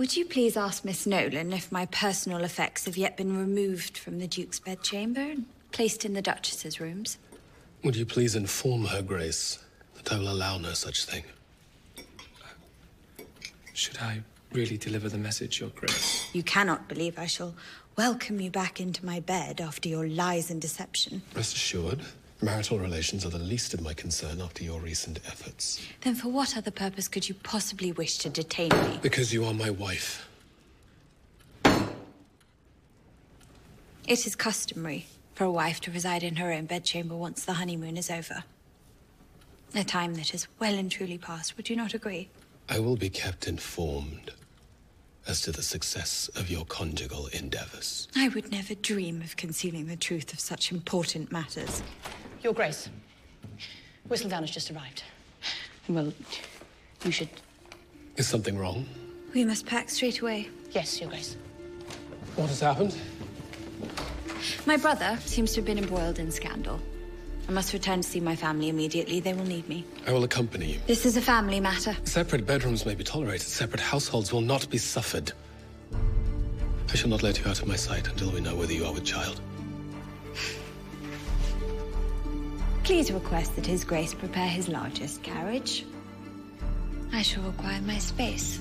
Would you please ask Miss Nolan if my personal effects have yet been removed from the Duke's bedchamber and placed in the Duchess's rooms? Would you please inform her, Grace, that I will allow no such thing? Should I really deliver the message, Your Grace? You cannot believe I shall welcome you back into my bed after your lies and deception. Rest assured, marital relations are the least of my concern after your recent efforts. Then for what other purpose could you possibly wish to detain me? Because you are my wife. It is customary for a wife to reside in her own bedchamber once the honeymoon is over. A time that is well and truly past, would you not agree? I will be kept informed as to the success of your conjugal endeavors. I would never dream of concealing the truth of such important matters. Your Grace, Whistledown has just arrived. Well, you should. Is something wrong? We must pack straight away. Yes, Your Grace. What has happened? My brother seems to have been embroiled in scandal. I must return to see my family immediately. They will need me. I will accompany you. This is a family matter. Separate bedrooms may be tolerated, separate households will not be suffered. I shall not let you out of my sight until we know whether you are with child. Please request that His Grace prepare his largest carriage. I shall require my space.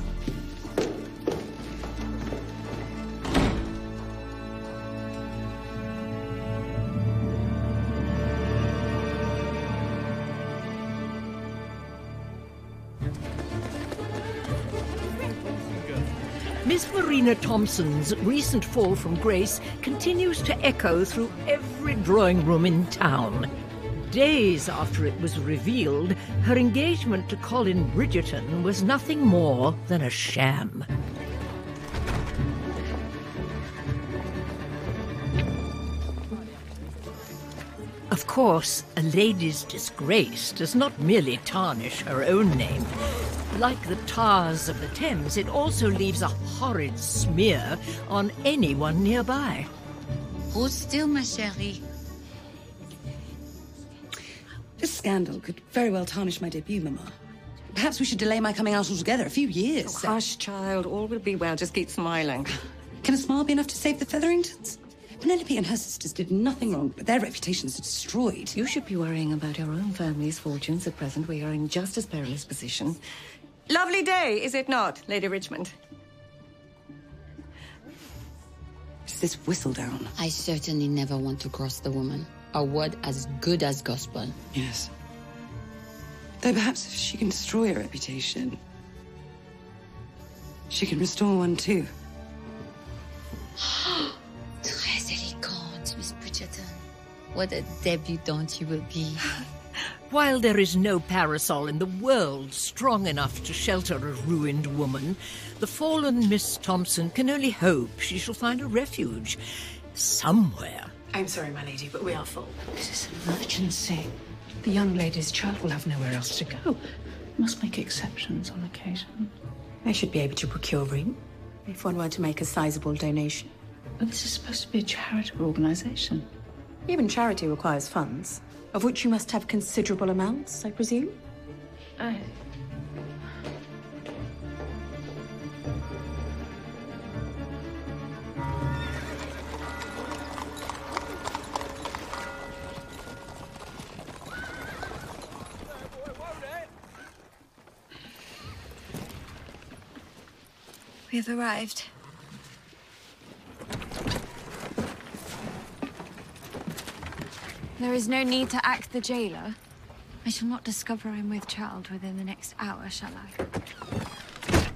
Miss Marina Thompson's recent fall from grace continues to echo through every drawing room in town. Days after it was revealed, her engagement to Colin Bridgerton was nothing more than a sham. Of course, a lady's disgrace does not merely tarnish her own name. Like the tars of the Thames, it also leaves a horrid smear on anyone nearby. Hold still, ma chérie. Scandal could very well tarnish my debut, Mama. Perhaps we should delay my coming out altogether, a few years. Oh, hush, child. All will be well. Just keep smiling. Can a smile be enough to save the Featheringtons? Penelope and her sisters did nothing wrong, but their reputations are destroyed. You should be worrying about your own family's fortunes at present. We are in just as perilous position. Lovely day, is it not, Lady Richmond? Is this Whistledown? I certainly never want to cross the woman. A word as good as gospel. Yes. Though perhaps if she can destroy a reputation, she can restore one too. Très élégante, Miss Bridgerton. What a debutante you will be. While there is no parasol in the world strong enough to shelter a ruined woman, the fallen Miss Thompson can only hope she shall find a refuge somewhere. I'm sorry, my lady, but we are full. This is an emergency. The young lady's child will have nowhere else to go. Must make exceptions on occasion. I should be able to procure room if one were to make a sizable donation. But this is supposed to be a charitable organization. Even charity requires funds, of which you must have considerable amounts, I presume? I. We have arrived. There is no need to act the jailer. I shall not discover I'm with child within the next hour, shall I?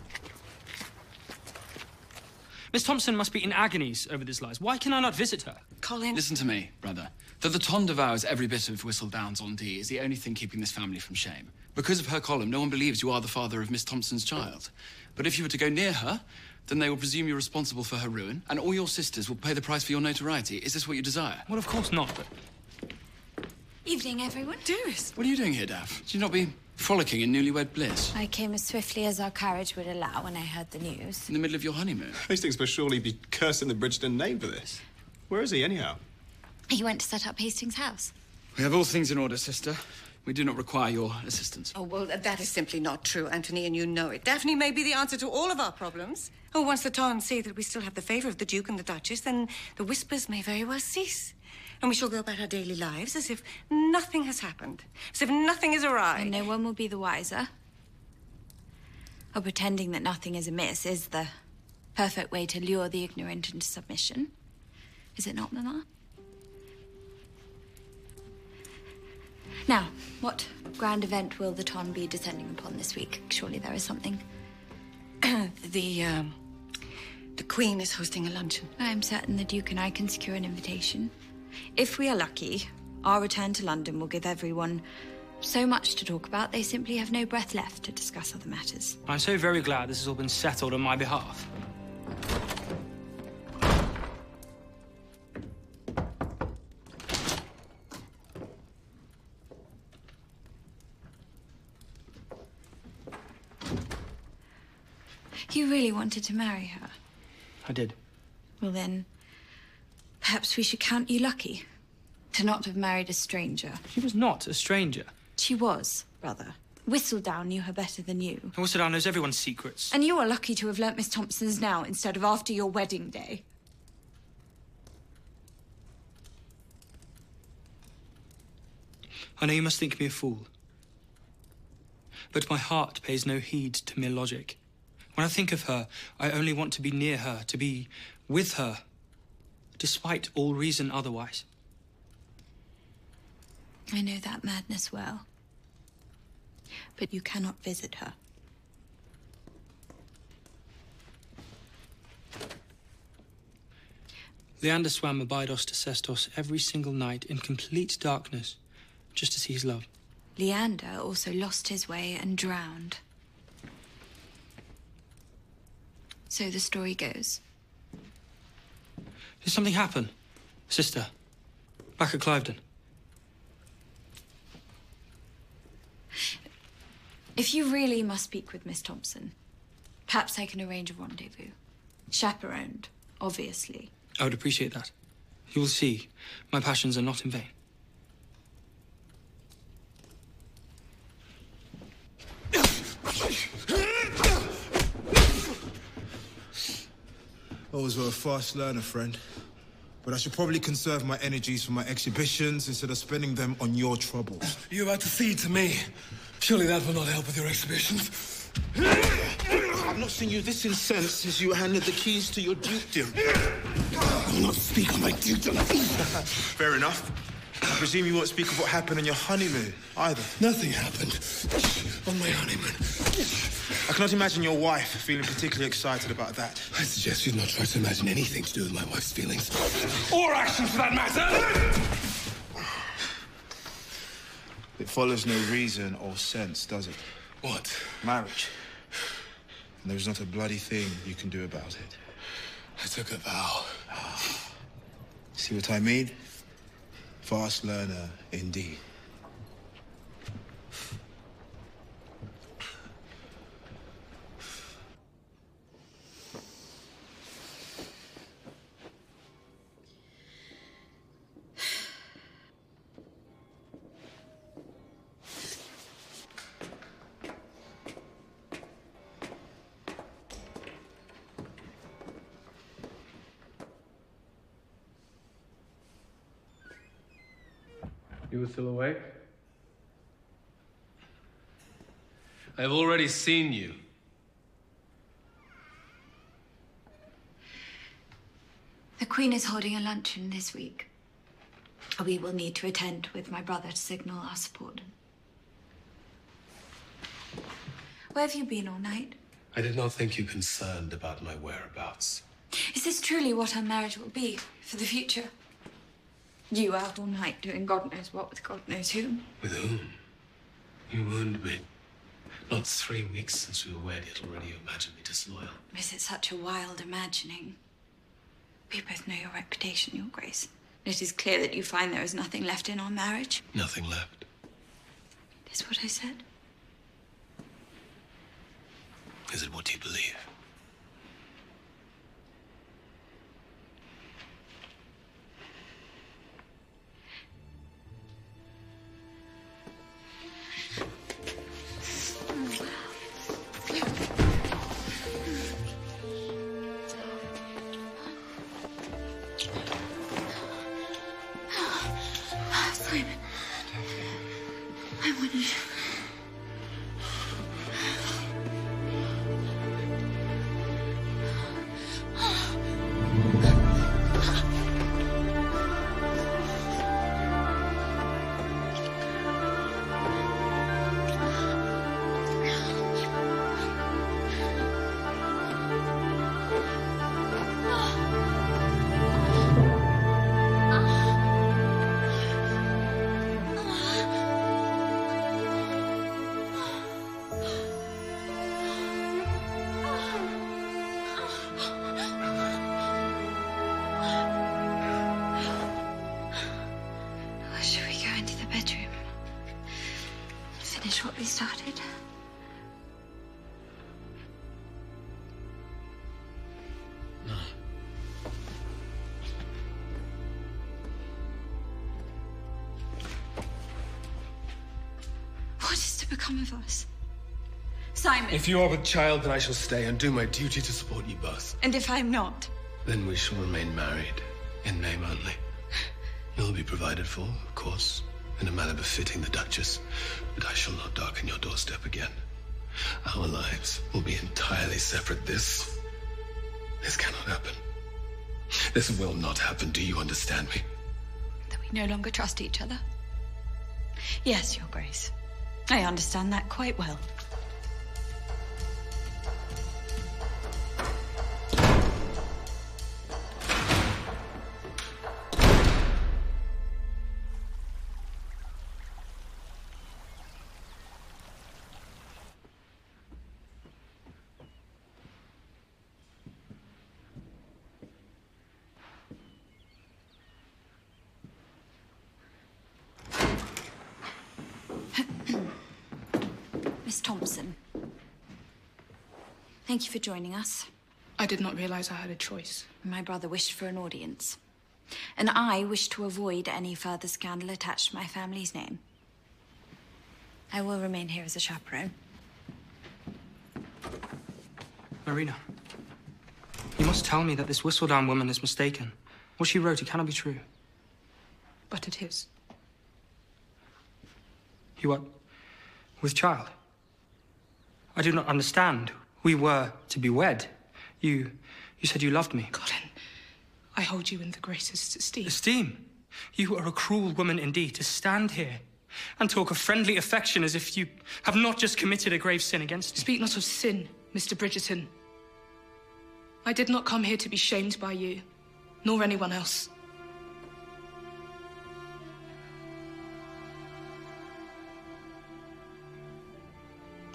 Miss Thompson must be in agonies over these lies. Why can I not visit her? Colin. Listen to me, brother. That the ton devours every bit of Whistledown's on dit is the only thing keeping this family from shame. Because of her column, no one believes you are the father of Miss Thompson's child. But if you were to go near her, then they will presume you're responsible for her ruin, and all your sisters will pay the price for your notoriety. Is this what you desire? Well, of course not, but... Evening, everyone. Dearest. What are you doing here, Daff? Should you not be frolicking in newlywed bliss? I came as swiftly as our carriage would allow when I heard the news. In the middle of your honeymoon? Hastings must surely be cursing the Bridgerton name for this. Where is he, anyhow? He went to set up Hastings House. We have all things in order, sister. We do not require your assistance. Oh, well, that is simply not true, Anthony, and you know it. Daphne may be the answer to all of our problems. Oh, once the Tons see that we still have the favor of the Duke and the Duchess, then the whispers may very well cease. And we shall go about our daily lives as if nothing has happened, as if nothing is awry. And no one will be the wiser. Or pretending that nothing is amiss is the perfect way to lure the ignorant into submission. Is it not, Mamma? Now, what grand event will the Ton be descending upon this week? Surely there is something. the, um, the Queen is hosting a luncheon. I'm certain the Duke and I can secure an invitation. If we are lucky, our return to London will give everyone so much to talk about, they simply have no breath left to discuss other matters. I'm so very glad this has all been settled on my behalf. Wanted to marry her? I did. Well, then, perhaps we should count you lucky to not have married a stranger. She was not a stranger. She was, brother. Whistledown knew her better than you. And Whistledown knows everyone's secrets. And you are lucky to have learnt Miss Thompson's now instead of after your wedding day. I know you must think me a fool. But my heart pays no heed to mere logic. When I think of her, I only want to be near her, to be with her, despite all reason otherwise. I know that madness well. But you cannot visit her. Leander swam Abydos to Sestos every single night in complete darkness, just to see his love. Leander also lost his way and drowned. So the story goes. Did something happen? Sister, back at Clyvedon. If you really must speak with Miss Thompson, perhaps I can arrange a rendezvous. Chaperoned, obviously. I would appreciate that. You will see, my passions are not in vain. Always were a fast learner, friend. But I should probably conserve my energies for my exhibitions instead of spending them on your troubles. You're about to feed to me. Surely that will not help with your exhibitions. I've not seen you this incensed since you handed the keys to your dukedom. I will not speak on my dukedom. Fair enough. I presume you won't speak of what happened on your honeymoon, either. Nothing happened on my honeymoon. I cannot imagine your wife feeling particularly excited about that. I suggest you not try to imagine anything to do with my wife's feelings. Or actions, for that matter! It follows no reason or sense, does it? What? Marriage. And there's not a bloody thing you can do about it. I took a vow. Ah. See what I mean? Fast learner, indeed. You still awake? I've already seen you. The Queen is holding a luncheon this week. We will need to attend with my brother to signal our support. Where have you been all night? I did not think you concerned about my whereabouts. Is this truly what our marriage will be for the future? You out all night doing God knows what with God knows whom. With whom? You wound me. Not three weeks since we were wed, yet already you imagine me disloyal. Is it such a wild imagining? We both know your reputation, Your Grace. It is clear that you find there is nothing left in our marriage. Nothing left. Is what I said? Is it what you believe? Of us? Simon. If you are with child, then I shall stay and do my duty to support you both. And if I'm not? Then we shall remain married, in name only. You'll be provided for, of course, in a manner befitting the Duchess, but I shall not darken your doorstep again. Our lives will be entirely separate. This. This cannot happen. This will not happen. Do you understand me? That we no longer trust each other? Yes, Your Grace. I understand that quite well. For joining us. I did not realize I had a choice. My brother wished for an audience. And I wish to avoid any further scandal attached to my family's name. I will remain here as a chaperone. Marina, you must tell me that this Whistledown woman is mistaken. What she wrote, it cannot be true. But it is. You are with child. I do not understand. We were to be wed. You, you said you loved me. Colin, I hold you in the greatest esteem. Esteem? You are a cruel woman indeed to stand here and talk of friendly affection as if you have not just committed a grave sin against me. Speak not of sin, Mr. Bridgerton. I did not come here to be shamed by you, nor anyone else.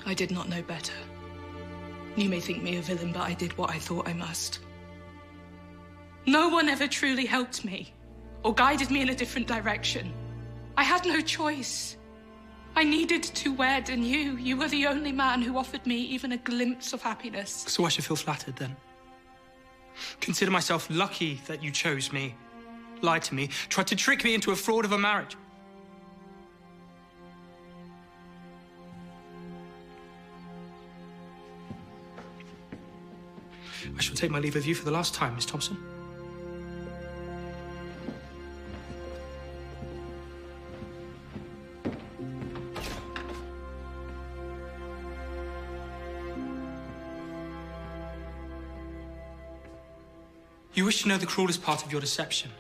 I did not know better. You may think me a villain, but I did what I thought I must. No one ever truly helped me or guided me in a different direction. I had no choice. I needed to wed, and you, you were the only man who offered me even a glimpse of happiness. So I should feel flattered then. Consider myself lucky that you chose me, lied to me, tried to trick me into a fraud of a marriage. I shall take my leave of you for the last time, Miss Thompson. You wish to know the cruelest part of your deception.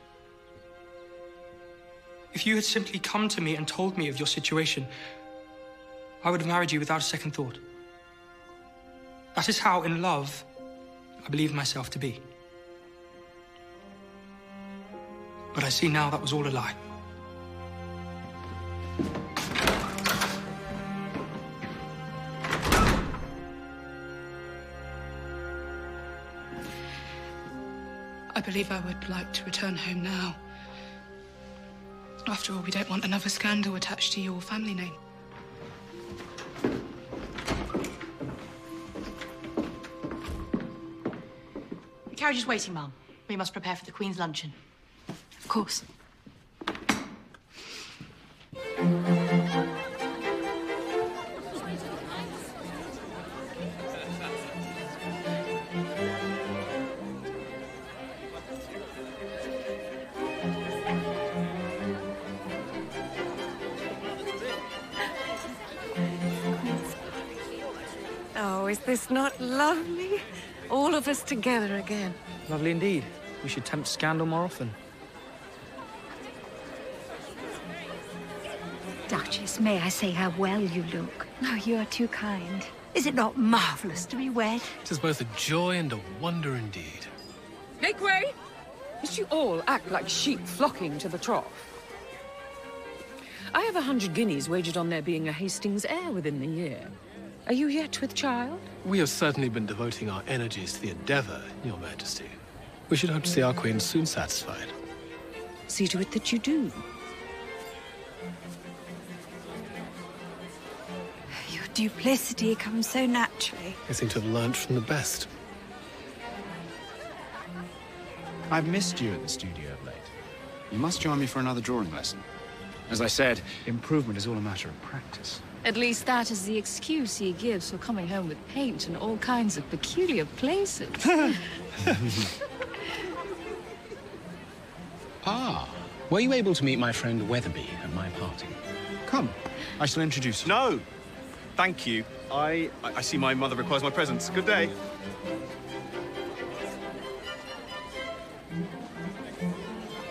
If you had simply come to me and told me of your situation, I would have married you without a second thought. That is how, in love, I believe myself to be. But I see now that was all a lie. I believe I would like to return home now. After all, we don't want another scandal attached to your family name. carriage is waiting, ma'am. We must prepare for the Queen's luncheon. Of course. Oh, is this not lovely? All of us together again. Lovely indeed. We should tempt scandal more often. Duchess, may I say how well you look? No, you are too kind. Is it not marvelous to be wed? It is both a joy and a wonder indeed. Make way! Must you all act like sheep flocking to the trough? I have a hundred guineas wagered on there being a Hastings heir within the year. Are you yet with child? We have certainly been devoting our energies to the endeavor, Your Majesty. We should hope to see our queen soon satisfied. See to it that you do. Your duplicity comes so naturally. I seem to have learnt from the best. I've missed you at the studio of late. You must join me for another drawing lesson. As I said, improvement is all a matter of practice. At least that is the excuse he gives for coming home with paint in all kinds of peculiar places. Ah, were you able to meet my friend Weatherby at my party? Come, I shall introduce you. No, thank you. I, I I see my mother requires my presence. Good day.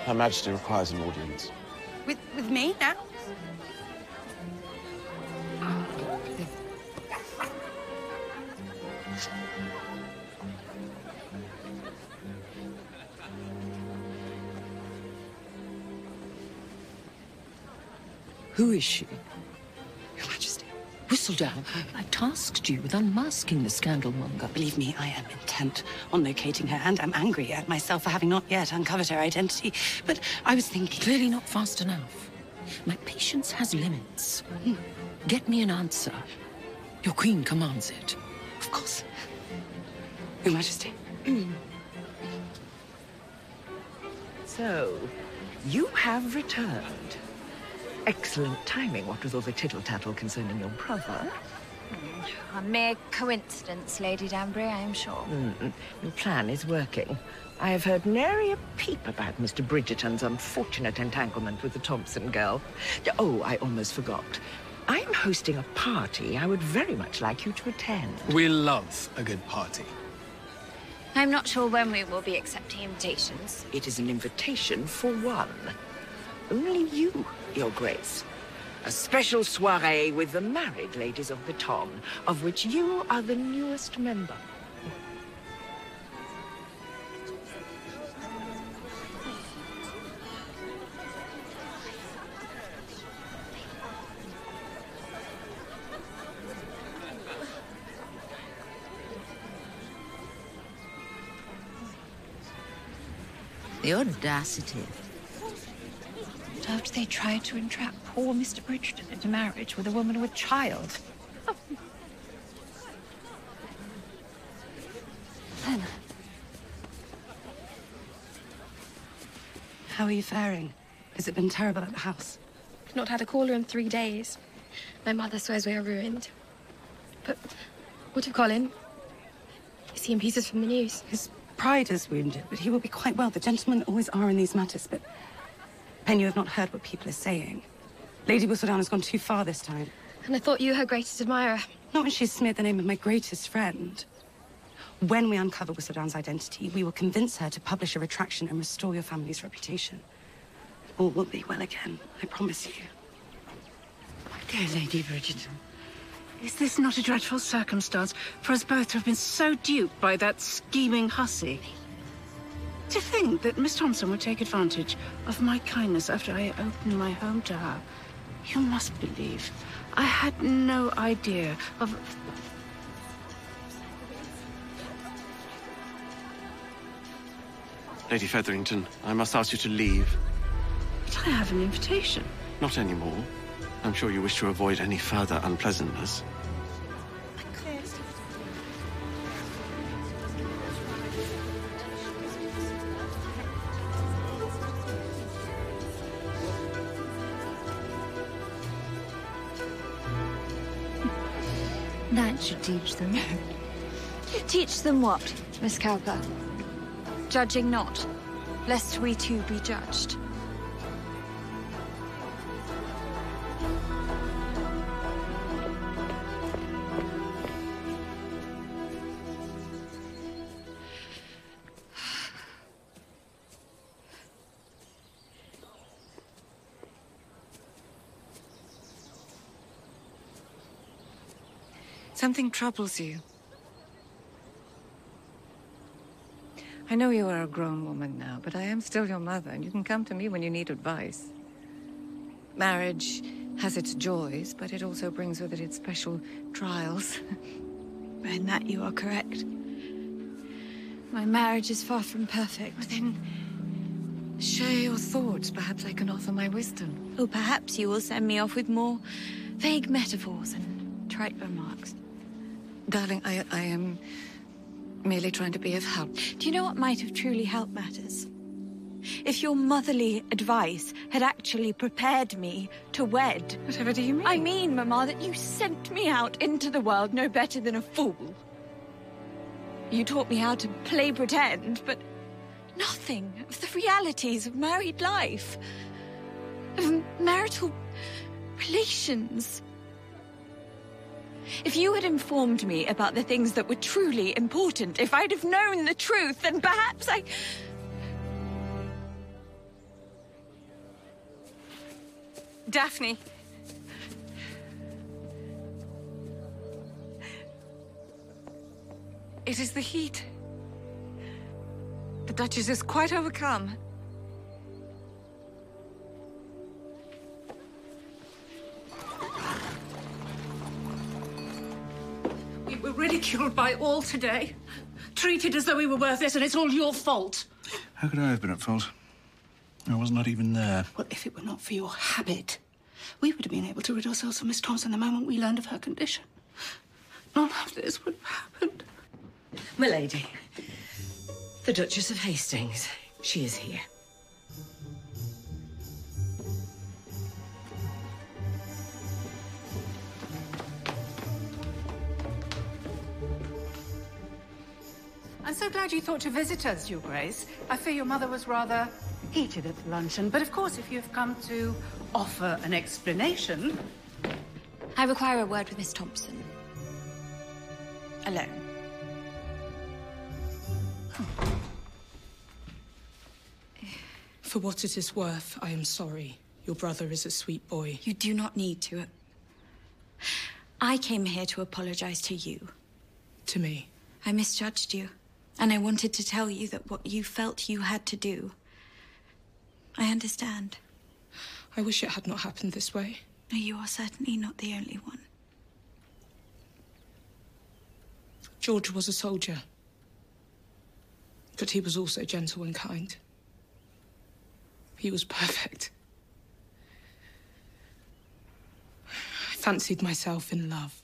Her Majesty requires an audience. With, with me now? Who is she? Your Majesty. Whistledown, I tasked you with unmasking the scandalmonger. Believe me, I am intent on locating her, and I'm angry at myself for having not yet uncovered her identity. But I was thinking. Clearly not fast enough. My patience has limits. Hmm. Get me an answer. Your queen commands it. Of course. Your Majesty. So, you have returned. Excellent timing, what with all the tittle-tattle concerning your brother. A mere coincidence, Lady Danbury, I am sure. Mm, your plan is working. I have heard nary a peep about Mr. Bridgerton's unfortunate entanglement with the Thompson girl. Oh, I almost forgot. I'm hosting a party I would very much like you to attend. We love a good party. I'm not sure when we will be accepting invitations. It is an invitation for one. Only you, Your Grace. A special soiree with the married ladies of the ton, of which you are the newest member. The audacity. Don't they tried to entrap poor Mr. Bridgerton into marriage with a woman with child? Then. How are you faring? Has it been terrible at the house? Not had a caller in three days. My mother swears we are ruined. But what of Colin? Is he in pieces from the news? His pride is wounded, but he will be quite well. The gentlemen always are in these matters, but... Pen, you have not heard what people are saying. Lady Whistledown has gone too far this time. And I thought you her greatest admirer. Not when she's smeared the name of my greatest friend. When we uncover Whistledown's identity, we will convince her to publish a retraction and restore your family's reputation. All will be well again, I promise you. My dear Lady Bridgerton, is this not a dreadful circumstance for us both to have been so duped by that scheming hussy? To think that Miss Thompson would take advantage of my kindness after I opened my home to her. You must believe. I had no idea of... Lady Featherington, I must ask you to leave. But I have an invitation. Not anymore. I'm sure you wish to avoid any further unpleasantness. Should teach them. teach them what, Miss Cowper? Judging not, lest we too be judged. Something troubles you. I know you are a grown woman now, but I am still your mother, and you can come to me when you need advice. Marriage has its joys, but it also brings with it its special trials. In that you are correct. My marriage is far from perfect. But then share your thoughts. Perhaps I can offer my wisdom. Or perhaps you will send me off with more vague metaphors and trite remarks. Darling, I, I am merely trying to be of help. Do you know what might have truly helped matters? If your motherly advice had actually prepared me to wed. Whatever do you mean? I mean, Mamma, that you sent me out into the world no better than a fool. You taught me how to play pretend, but nothing of the realities of married life, of marital relations. If you had informed me about the things that were truly important, if I'd have known the truth, then perhaps I. Daphne. It is the heat. The Duchess is quite overcome. We were ridiculed by all today. Treated as though we were worthless, and it's all your fault. How could I have been at fault? I was not even there. Well, if it were not for your habit, we would have been able to rid ourselves of Miss Thompson the moment we learned of her condition. None of this would have happened. Milady, the Duchess of Hastings. She is here. I'm so glad you thought to visit us, Your Grace. I fear your mother was rather heated at the luncheon, but of course, if you've come to offer an explanation. I require a word with Miss Thompson. Alone. For what it is worth, I am sorry. Your brother is a sweet boy. You do not need to. I came here to apologize to you. To me? I misjudged you, and I wanted to tell you that what you felt you had to do. I understand. I wish it had not happened this way. No, you are certainly not the only one. George was a soldier. But he was also gentle and kind. He was perfect. I fancied myself in love.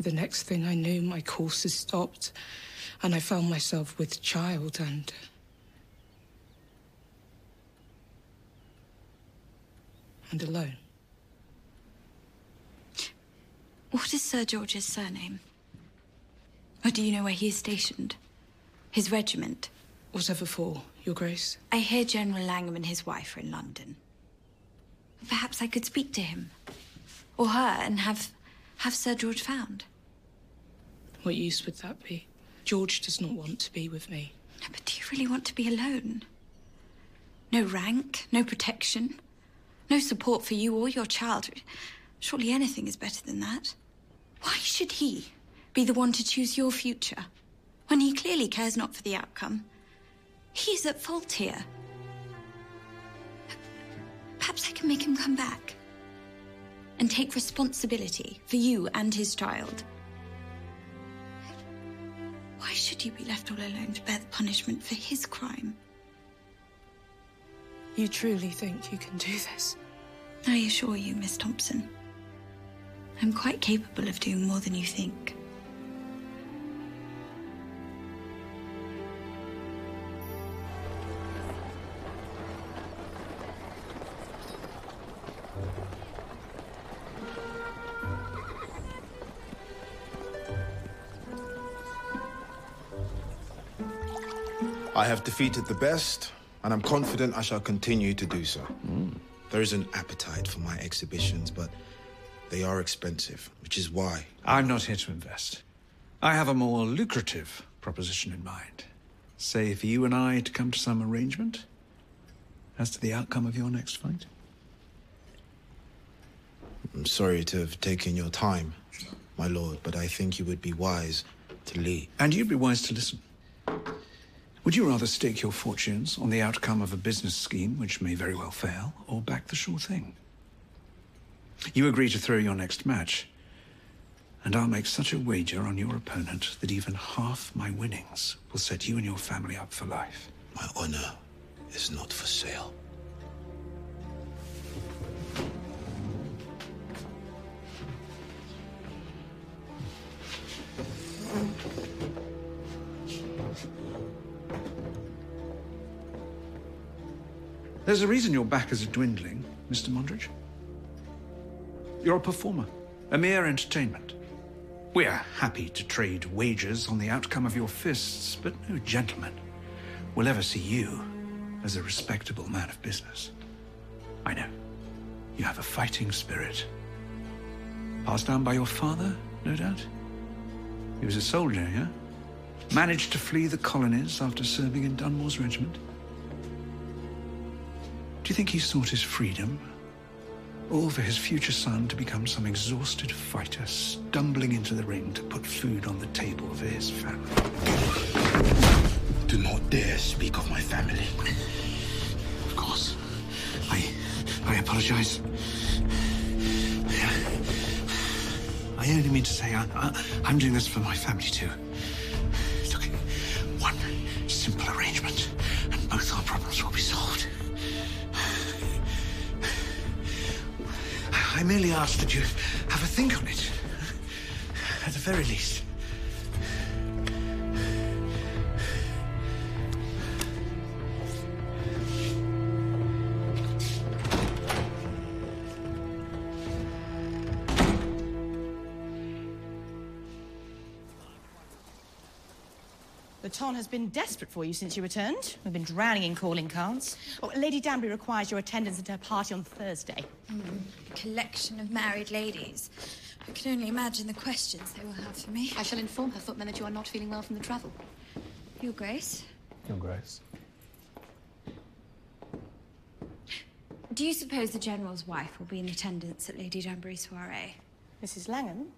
The next thing I knew, my courses stopped, and I found myself with child and. and alone. What is Sir George's surname? Or do you know where he is stationed? His regiment? Whatever for, Your Grace? I hear General Langham and his wife are in London. Perhaps I could speak to him. Or her, and have... have Sir George found. What use would that be? George does not want to be with me. But do you really want to be alone? No rank, no protection, no support for you or your child. Surely anything is better than that. Why should he be the one to choose your future when he clearly cares not for the outcome? He's at fault here. Perhaps I can make him come back and take responsibility for you and his child. Why should you be left all alone to bear the punishment for his crime? You truly think you can do this? I assure you, Miss Thompson. I'm quite capable of doing more than you think. Have defeated the best, and I'm confident I shall continue to do so. There is an appetite for my exhibitions, but they are expensive, which is why. I'm not here to invest. I have a more lucrative proposition in mind. Say, for you and I to come to some arrangement as to the outcome of your next fight. I'm sorry to have taken your time, my lord, but I think you would be wise to leave. And you'd be wise to listen. Would you rather stake your fortunes on the outcome of a business scheme which may very well fail, or back the sure thing? You agree to throw your next match, and I'll make such a wager on your opponent that even half my winnings will set you and your family up for life. My honor is not for sale. There's a reason your backers are dwindling, Mr. Mondrich. You're a performer, a mere entertainment. We're happy to trade wagers on the outcome of your fists, but no gentleman will ever see you as a respectable man of business. I know. You have a fighting spirit. Passed down by your father, no doubt? He was a soldier, yeah? Managed to flee the colonies after serving in Dunmore's regiment? Do you think he sought his freedom? All for his future son to become some exhausted fighter stumbling into the ring to put food on the table for his family. Do not dare speak of my family. Of course. I. I apologize. I only mean to say I, I, I'm doing this for my family too. Look, one simple arrangement, and both our problems will be solved. I merely asked that you have a think on it. At the very least. Has been desperate for you since you returned. We've been drowning in calling cards. Oh, Lady Danbury requires your attendance at her party on Thursday. A collection of married ladies. I can only imagine the questions they will have for me. I shall inform her footman that you are not feeling well from the travel. Your Grace, Your Grace. do you suppose the General's wife will be in attendance at Lady Danbury's soiree? Mrs. Langham?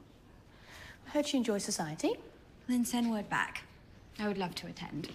I heard she enjoys society. Then send word back. I would love to attend.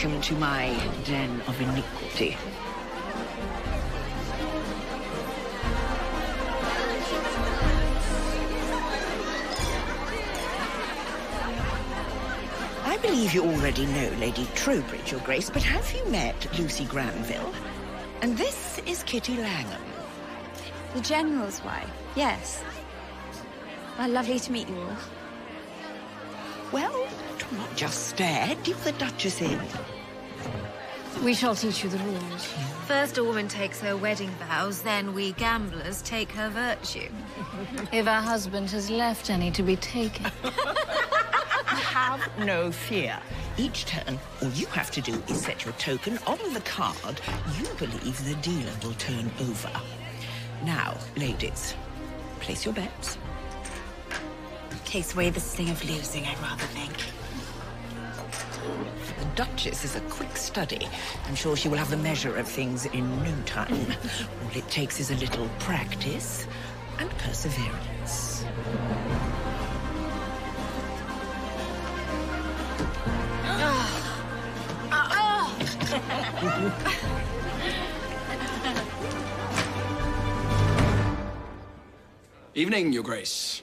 Welcome to my den of iniquity. I believe you already know Lady Trowbridge, Your Grace, but have you met Lucy Granville? And this is Kitty Langham. The General's wife, yes. Well, lovely to meet you all. Well, do not just stare. Give the Duchess in. We shall teach you the rules. First, a woman takes her wedding vows, then we gamblers take her virtue. if her husband has left any to be taken. Have no fear. Each turn, all you have to do is set your token on the card you believe the dealer will turn over. Now, ladies, place your bets. Takes away the sting of losing, I'd rather think. The Duchess is a quick study. I'm sure she will have the measure of things in no time. All it takes is a little practice and perseverance. Evening, Your Grace.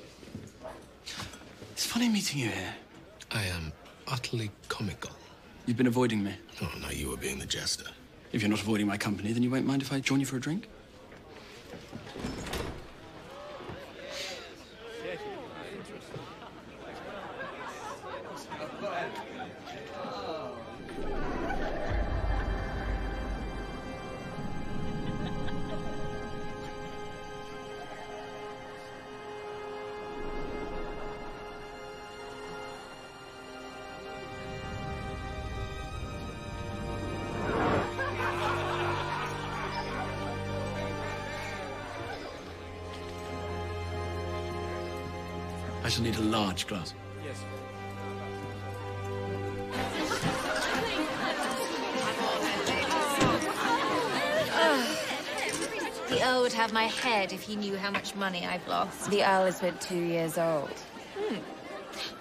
It's funny meeting you here. I am utterly comical. You've been avoiding me. Oh, no, you were being the jester. If you're not avoiding my company, then you won't mind if I join you for a drink? Shall need a large glass. Yes. The Earl would have my head if he knew how much money I've lost. The Earl is but two years old. Hmm.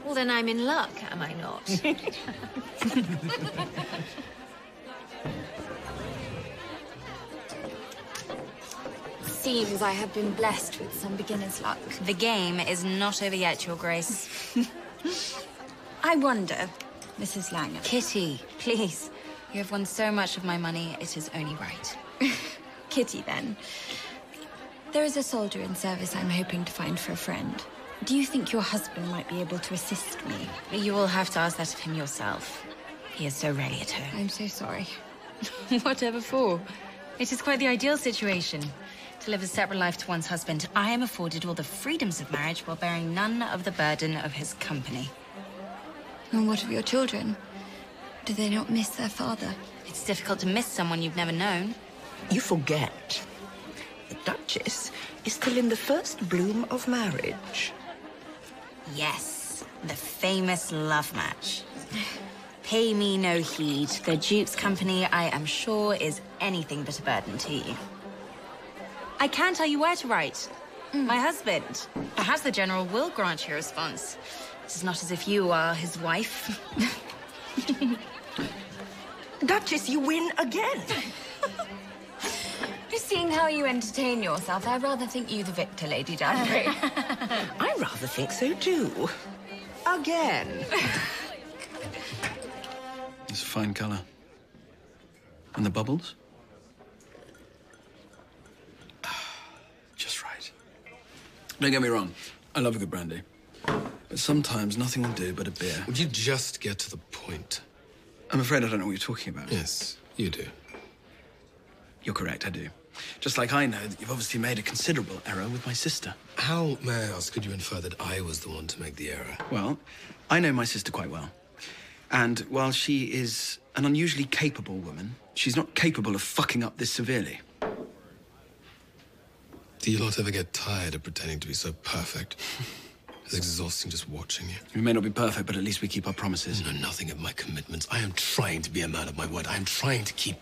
Well, then I'm in luck, am I not? Seems I have been blessed with some beginner's luck. the game is not over yet, Your Grace. I wonder, Mrs. Langham. Kitty, please. You have won so much of my money, it is only right. Kitty, then. There is a soldier in service I'm hoping to find for a friend. Do you think your husband might be able to assist me? You will have to ask that of him yourself. He is so rarely at home. I'm so sorry. Whatever for? It is quite the ideal situation. To live a separate life to one's husband, I am afforded all the freedoms of marriage while bearing none of the burden of his company. And what of your children? Do they not miss their father? It's difficult to miss someone you've never known. You forget. The Duchess is still in the first bloom of marriage. Yes, the famous love match. Pay me no heed. The Duke's company, I am sure, is anything but a burden to you. I can't tell you where to write. My husband. Perhaps the General will grant your a response. It is not as if you are his wife. Duchess, you win again. Just seeing how you entertain yourself, I rather think you the victor, Lady Danbury. I rather think so too. Again. It's a fine colour. And the bubbles? Just right. Don't get me wrong. I love a good brandy. But sometimes nothing will do but a beer. Would you just get to the point? I'm afraid I don't know what you're talking about. Yes, you do. You're correct, I do. Just like I know that you've obviously made a considerable error with my sister. How, may I ask, could you infer that I was the one to make the error? Well, I know my sister quite well. And while she is an unusually capable woman, she's not capable of fucking up this severely. Do you not ever get tired of pretending to be so perfect? It's exhausting just watching you. We may not be perfect, but at least we keep our promises. You know nothing of my commitments. I am trying to be a man of my word. I am trying to keep.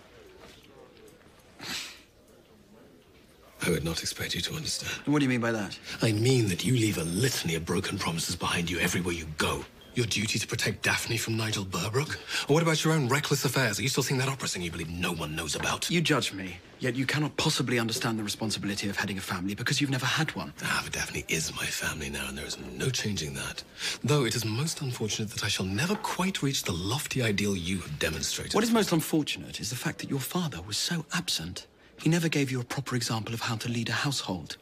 I would not expect you to understand. What do you mean by that? I mean that you leave a litany of broken promises behind you everywhere you go. Your duty to protect Daphne from Nigel Berbrooke? Or what about your own reckless affairs? Are you still seeing that opera singer you believe no one knows about? You judge me, yet you cannot possibly understand the responsibility of heading a family because you've never had one. Ah, but Daphne is my family now, and there is no changing that. Though it is most unfortunate that I shall never quite reach the lofty ideal you have demonstrated. What is most unfortunate is the fact that your father was so absent. He never gave you a proper example of how to lead a household.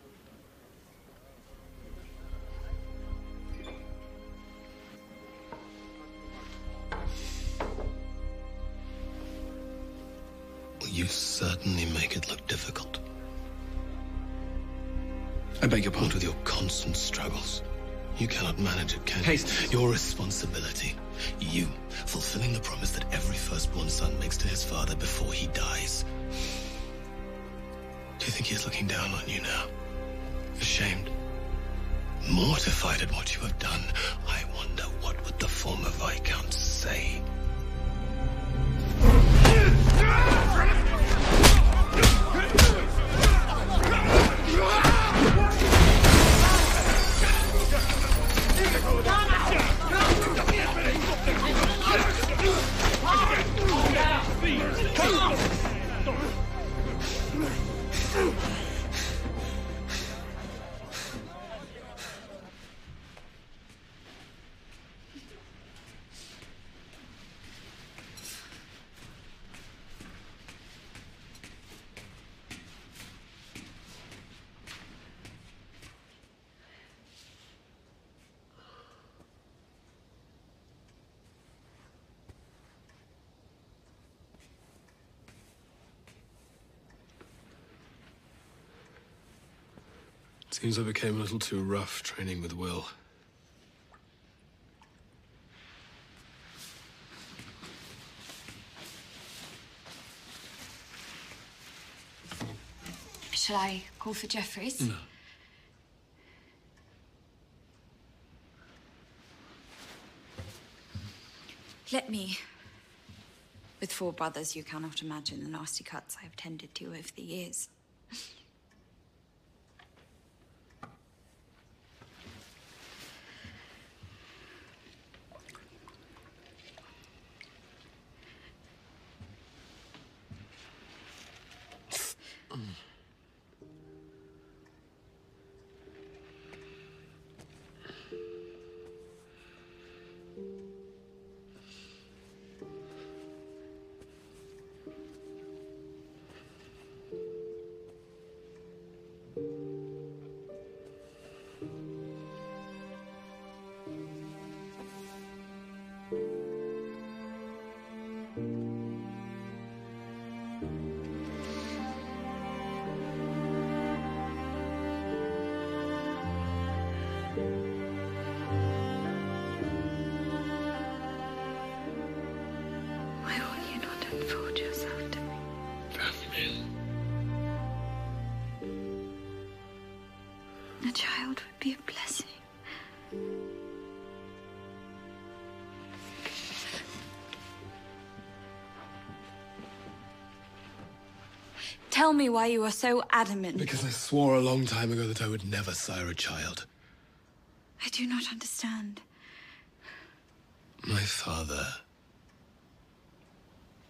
Certainly make it look difficult. I beg your pardon. What with your constant struggles? You cannot manage it, can Hastings. you? Your responsibility. You, fulfilling the promise that every firstborn son makes to his father before he dies. Do you think he's looking down on you now? Ashamed? Mortified at what you have done? I wonder what would the former Viscount say? Come on! Seems I became a little too rough training with Will. Shall I call for Jeffries? No. Let me. With four brothers, you cannot imagine the nasty cuts I have tended to over the years. Me why you are so adamant. Because I swore a long time ago that I would never sire a child. I do not understand. My father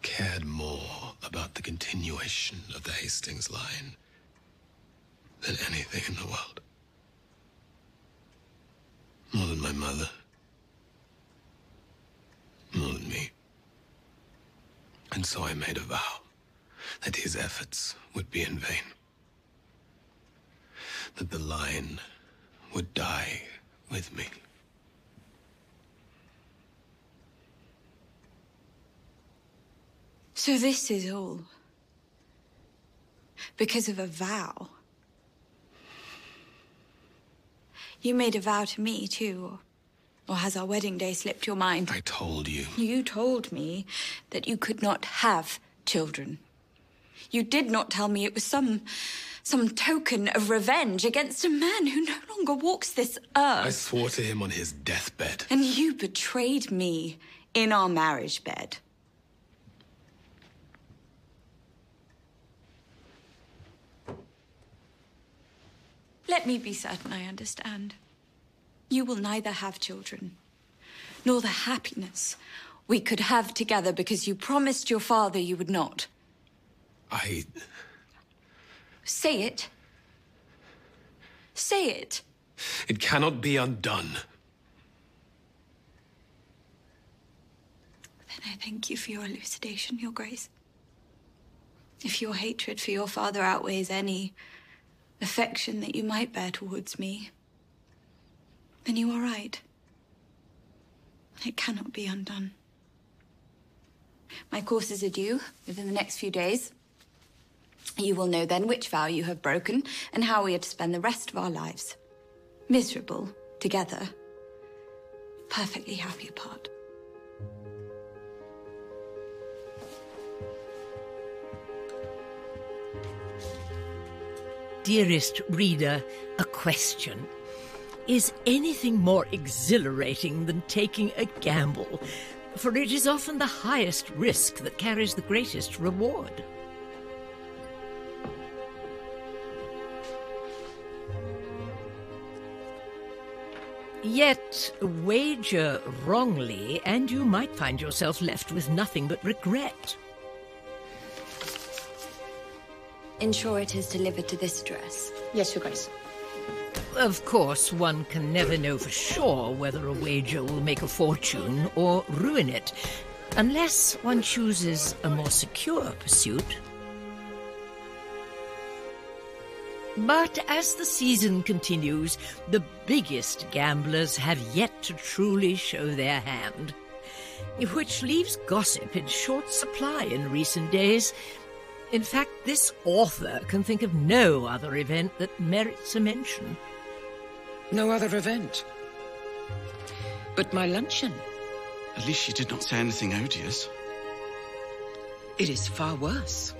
cared more about the continuation of the Hastings line than anything in the world. More than my mother. More than me. And so I made a vow that his efforts would be in vain. That the line would die with me. So this is all. Because of a vow. You made a vow to me, too. Or, or has our wedding day slipped your mind? I told you. You told me that you could not have children. You did not tell me it was some. some token of revenge against a man who no longer walks this earth. I swore to him on his deathbed. And you betrayed me in our marriage bed. Let me be certain I understand. You will neither have children, nor the happiness we could have together because you promised your father you would not. I. Say it. Say it. It cannot be undone. Then I thank you for your elucidation, Your Grace. If your hatred for your father outweighs any affection that you might bear towards me, then you are right. It cannot be undone. My courses are due within the next few days. You will know then which vow you have broken and how we are to spend the rest of our lives. Miserable together, perfectly happy apart. Dearest reader, a question. Is anything more exhilarating than taking a gamble? For it is often the highest risk that carries the greatest reward. Yet, wager wrongly, and you might find yourself left with nothing but regret. Ensure it is delivered to this address. Yes, Your Grace. Of course, one can never know for sure whether a wager will make a fortune or ruin it, unless one chooses a more secure pursuit. But as the season continues, the biggest gamblers have yet to truly show their hand, which leaves gossip in short supply in recent days. In fact, this author can think of no other event that merits a mention. No other event. But my luncheon. At least she did not say anything odious. It is far worse.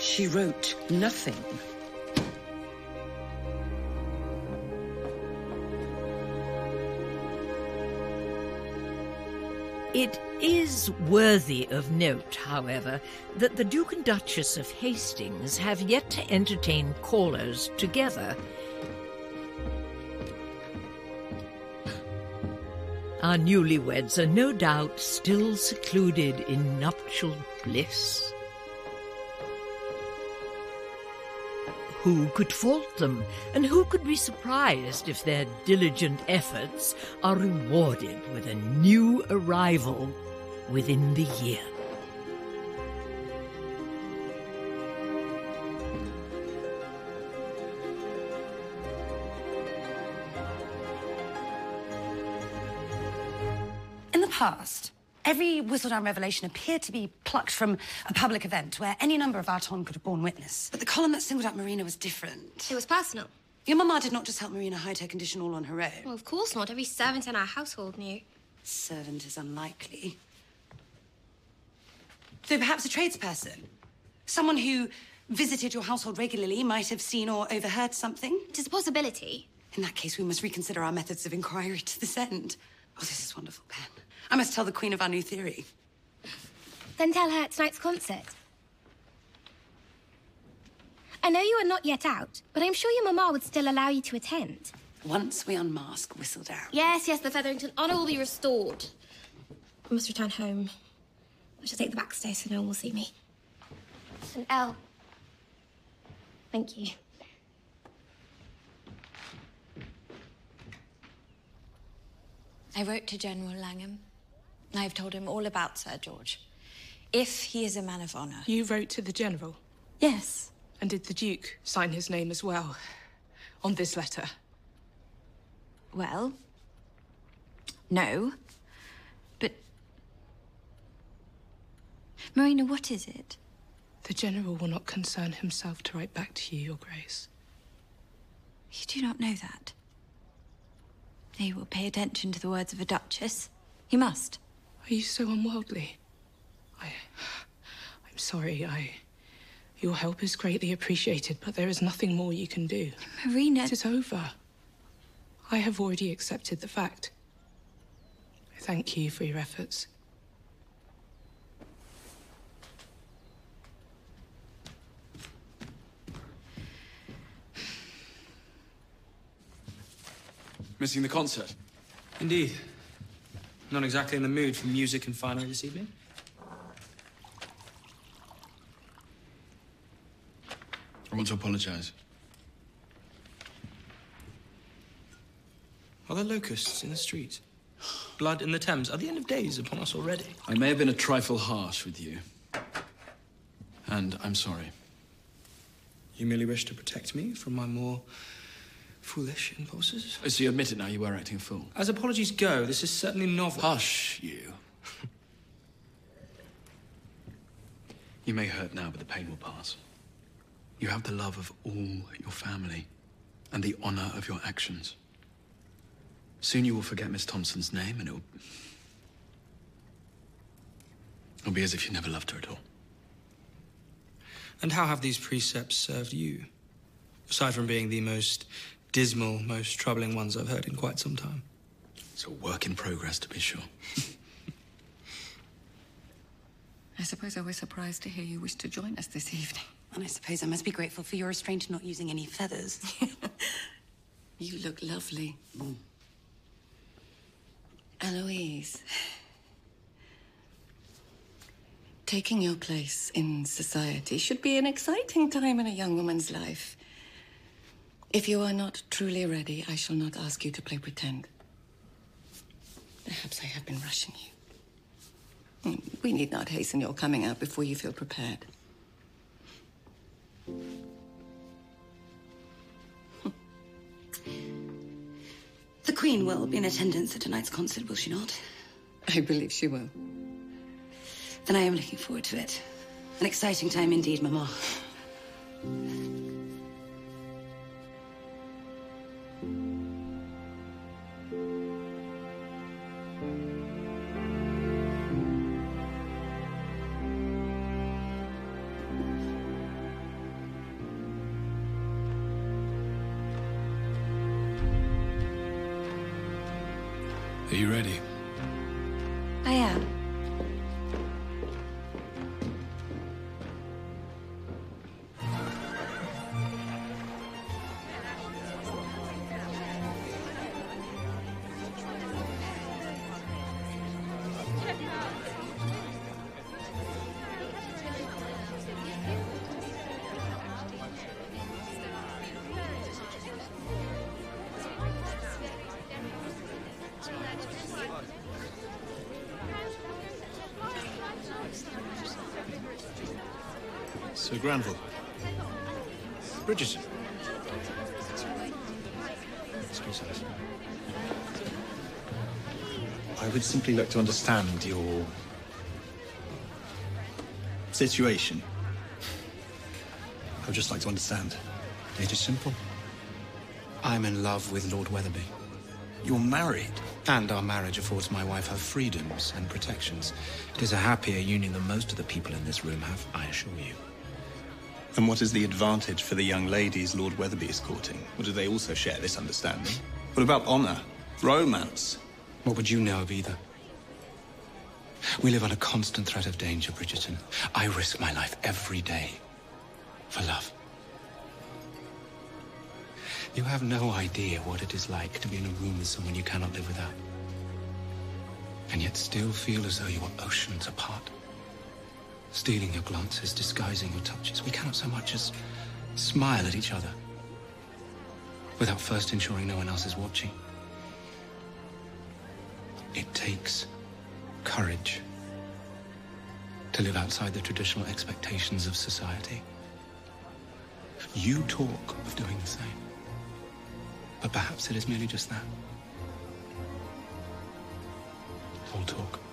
She wrote nothing. It is worthy of note, however, that the Duke and Duchess of Hastings have yet to entertain callers together. Our newlyweds are no doubt still secluded in nuptial bliss. Who could fault them, and who could be surprised if their diligent efforts are rewarded with a new arrival within the year? In the past, every Whistledown revelation appeared to be plucked from a public event where any number of our ton could have borne witness. But the column that singled out Marina was different. It was personal. Your mama did not just help Marina hide her condition all on her own. Well, of course not. Every servant in our household knew. Servant is unlikely. So perhaps a tradesperson? Someone who visited your household regularly might have seen or overheard something? It is a possibility. In that case, we must reconsider our methods of inquiry to this end. Oh, this is wonderful, Ben. I must tell the Queen of our new theory. Then tell her at tonight's concert. I know you are not yet out, but I'm sure your mamma would still allow you to attend. Once we unmask Whistledown. Yes, yes, the Featherington honour will be restored. I must return home. I shall take the back stairs so no one will see me. And Elle. Thank you. I wrote to General Langham. I've told him all about Sir George. If he is a man of honour. You wrote to the General? Yes. And did the Duke sign his name as well on this letter? Well, no. But. Marina, what is it? The General will not concern himself to write back to you, Your Grace. You do not know that. He will pay attention to the words of a duchess. He must. Are you so unworldly? I. I'm sorry, I. Your help is greatly appreciated, but there is nothing more you can do. Marina. It is over. I have already accepted the fact. I thank you for your efforts. Missing the concert? Indeed. Not exactly in the mood for music and finery this evening. I want to apologize. Are there locusts in the street? Blood in the Thames? Are the end of days upon us already? I may have been a trifle harsh with you. And I'm sorry. You merely wish to protect me from my more foolish impulses? Oh, so you admit it now, you were acting a fool. As apologies go, this is certainly novel. Hush, you. you may hurt now, but the pain will pass. You have the love of all your family and the honor of your actions. Soon you will forget Miss Thompson's name, and it'll. It'll be as if you never loved her at all. And how have these precepts served you? Aside from being the most dismal, most troubling ones I've heard in quite some time. It's a work in progress, to be sure. I suppose I was surprised to hear you wish to join us this evening. And I suppose I must be grateful for your restraint in not using any feathers. You look lovely. Mm. Eloise. Taking your place in society should be an exciting time in a young woman's life. If you are not truly ready, I shall not ask you to play pretend. Perhaps I have been rushing you. Mm, We need not hasten your coming out before you feel prepared. The Queen will be in attendance at tonight's concert, will she not? I believe she will. Then I am looking forward to it. An exciting time indeed, Mamma. Like to understand your situation. I would just like to understand. It is simple. I'm in love with Lord Weatherby. You're married? And our marriage affords my wife her freedoms and protections. It is a happier union than most of the people in this room have, I assure you. And what is the advantage for the young ladies Lord Weatherby is courting? Or do they also share this understanding? What about honor? Romance? What would you know of either? We live on a constant threat of danger, Bridgerton. I risk my life every day for love. You have no idea what it is like to be in a room with someone you cannot live without. And yet still feel as though you are oceans apart. Stealing your glances, disguising your touches. We cannot so much as smile at each other without first ensuring no one else is watching. It takes courage to live outside the traditional expectations of society. You talk of doing the same. But perhaps it is merely just that. All talk.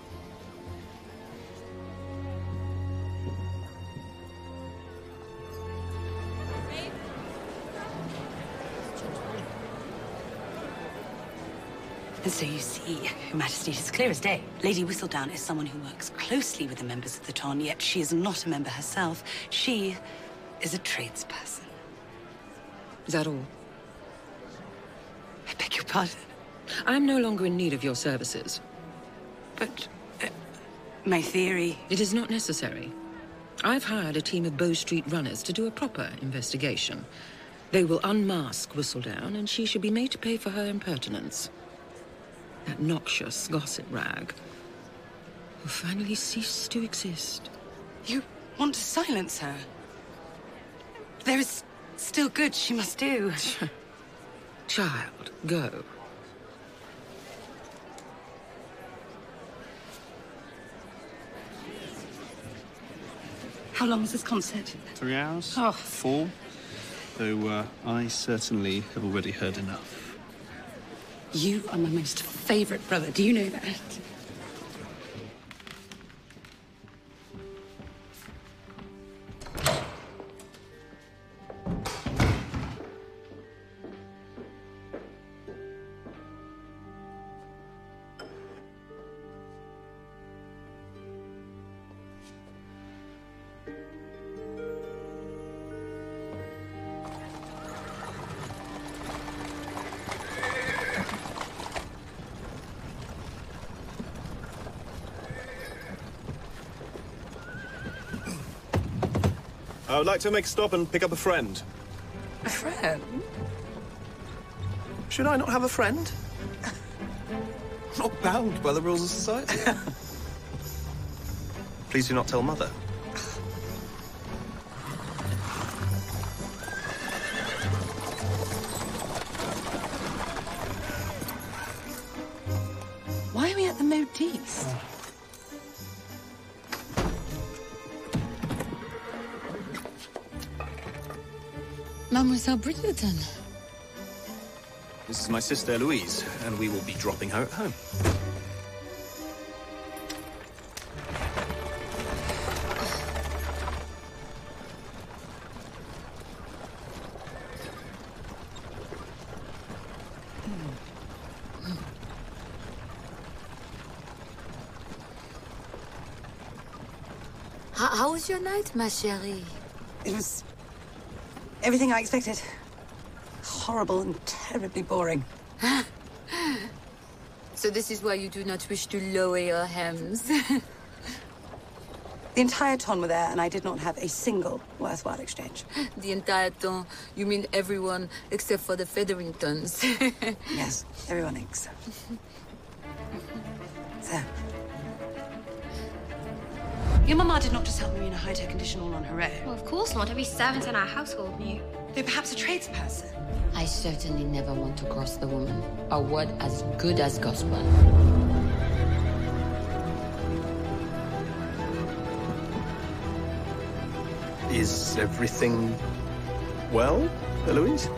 And so you see, Your Majesty, it is clear as day. Lady Whistledown is someone who works closely with the members of the Ton, yet she is not a member herself. She is a tradesperson. Is that all? I beg your pardon? I'm no longer in need of your services. But uh, my theory... It is not necessary. I've hired a team of Bow Street runners to do a proper investigation. They will unmask Whistledown, and she should be made to pay for her impertinence. That noxious gossip rag will finally cease to exist. You want to silence her? There is still good she must do. Child, go. How long is this concert? Three hours? Oh. Four? Though uh, I certainly have already heard enough. You are my most favorite brother. Do you know that? Would like to make a stop and pick up a friend. A friend? Should I not have a friend? I'm not bound by the rules of society. Please do not tell Mother. Mademoiselle Bridgerton. This is my sister Eloise, and we will be dropping her at home. How, how was your night, ma chérie? It was everything I expected. Horrible and terribly boring. So this is why you do not wish to lower your hems. The entire ton were there, and I did not have a single worthwhile exchange. the entire ton. You mean everyone except for the Featheringtons. yes, everyone except. Your mama did not just help Marina hide her condition all on her own. Well, of course not. Every servant in our household knew. Though perhaps a tradesperson. I certainly never want to cross the woman. A word as good as gospel. Is everything well, Eloise?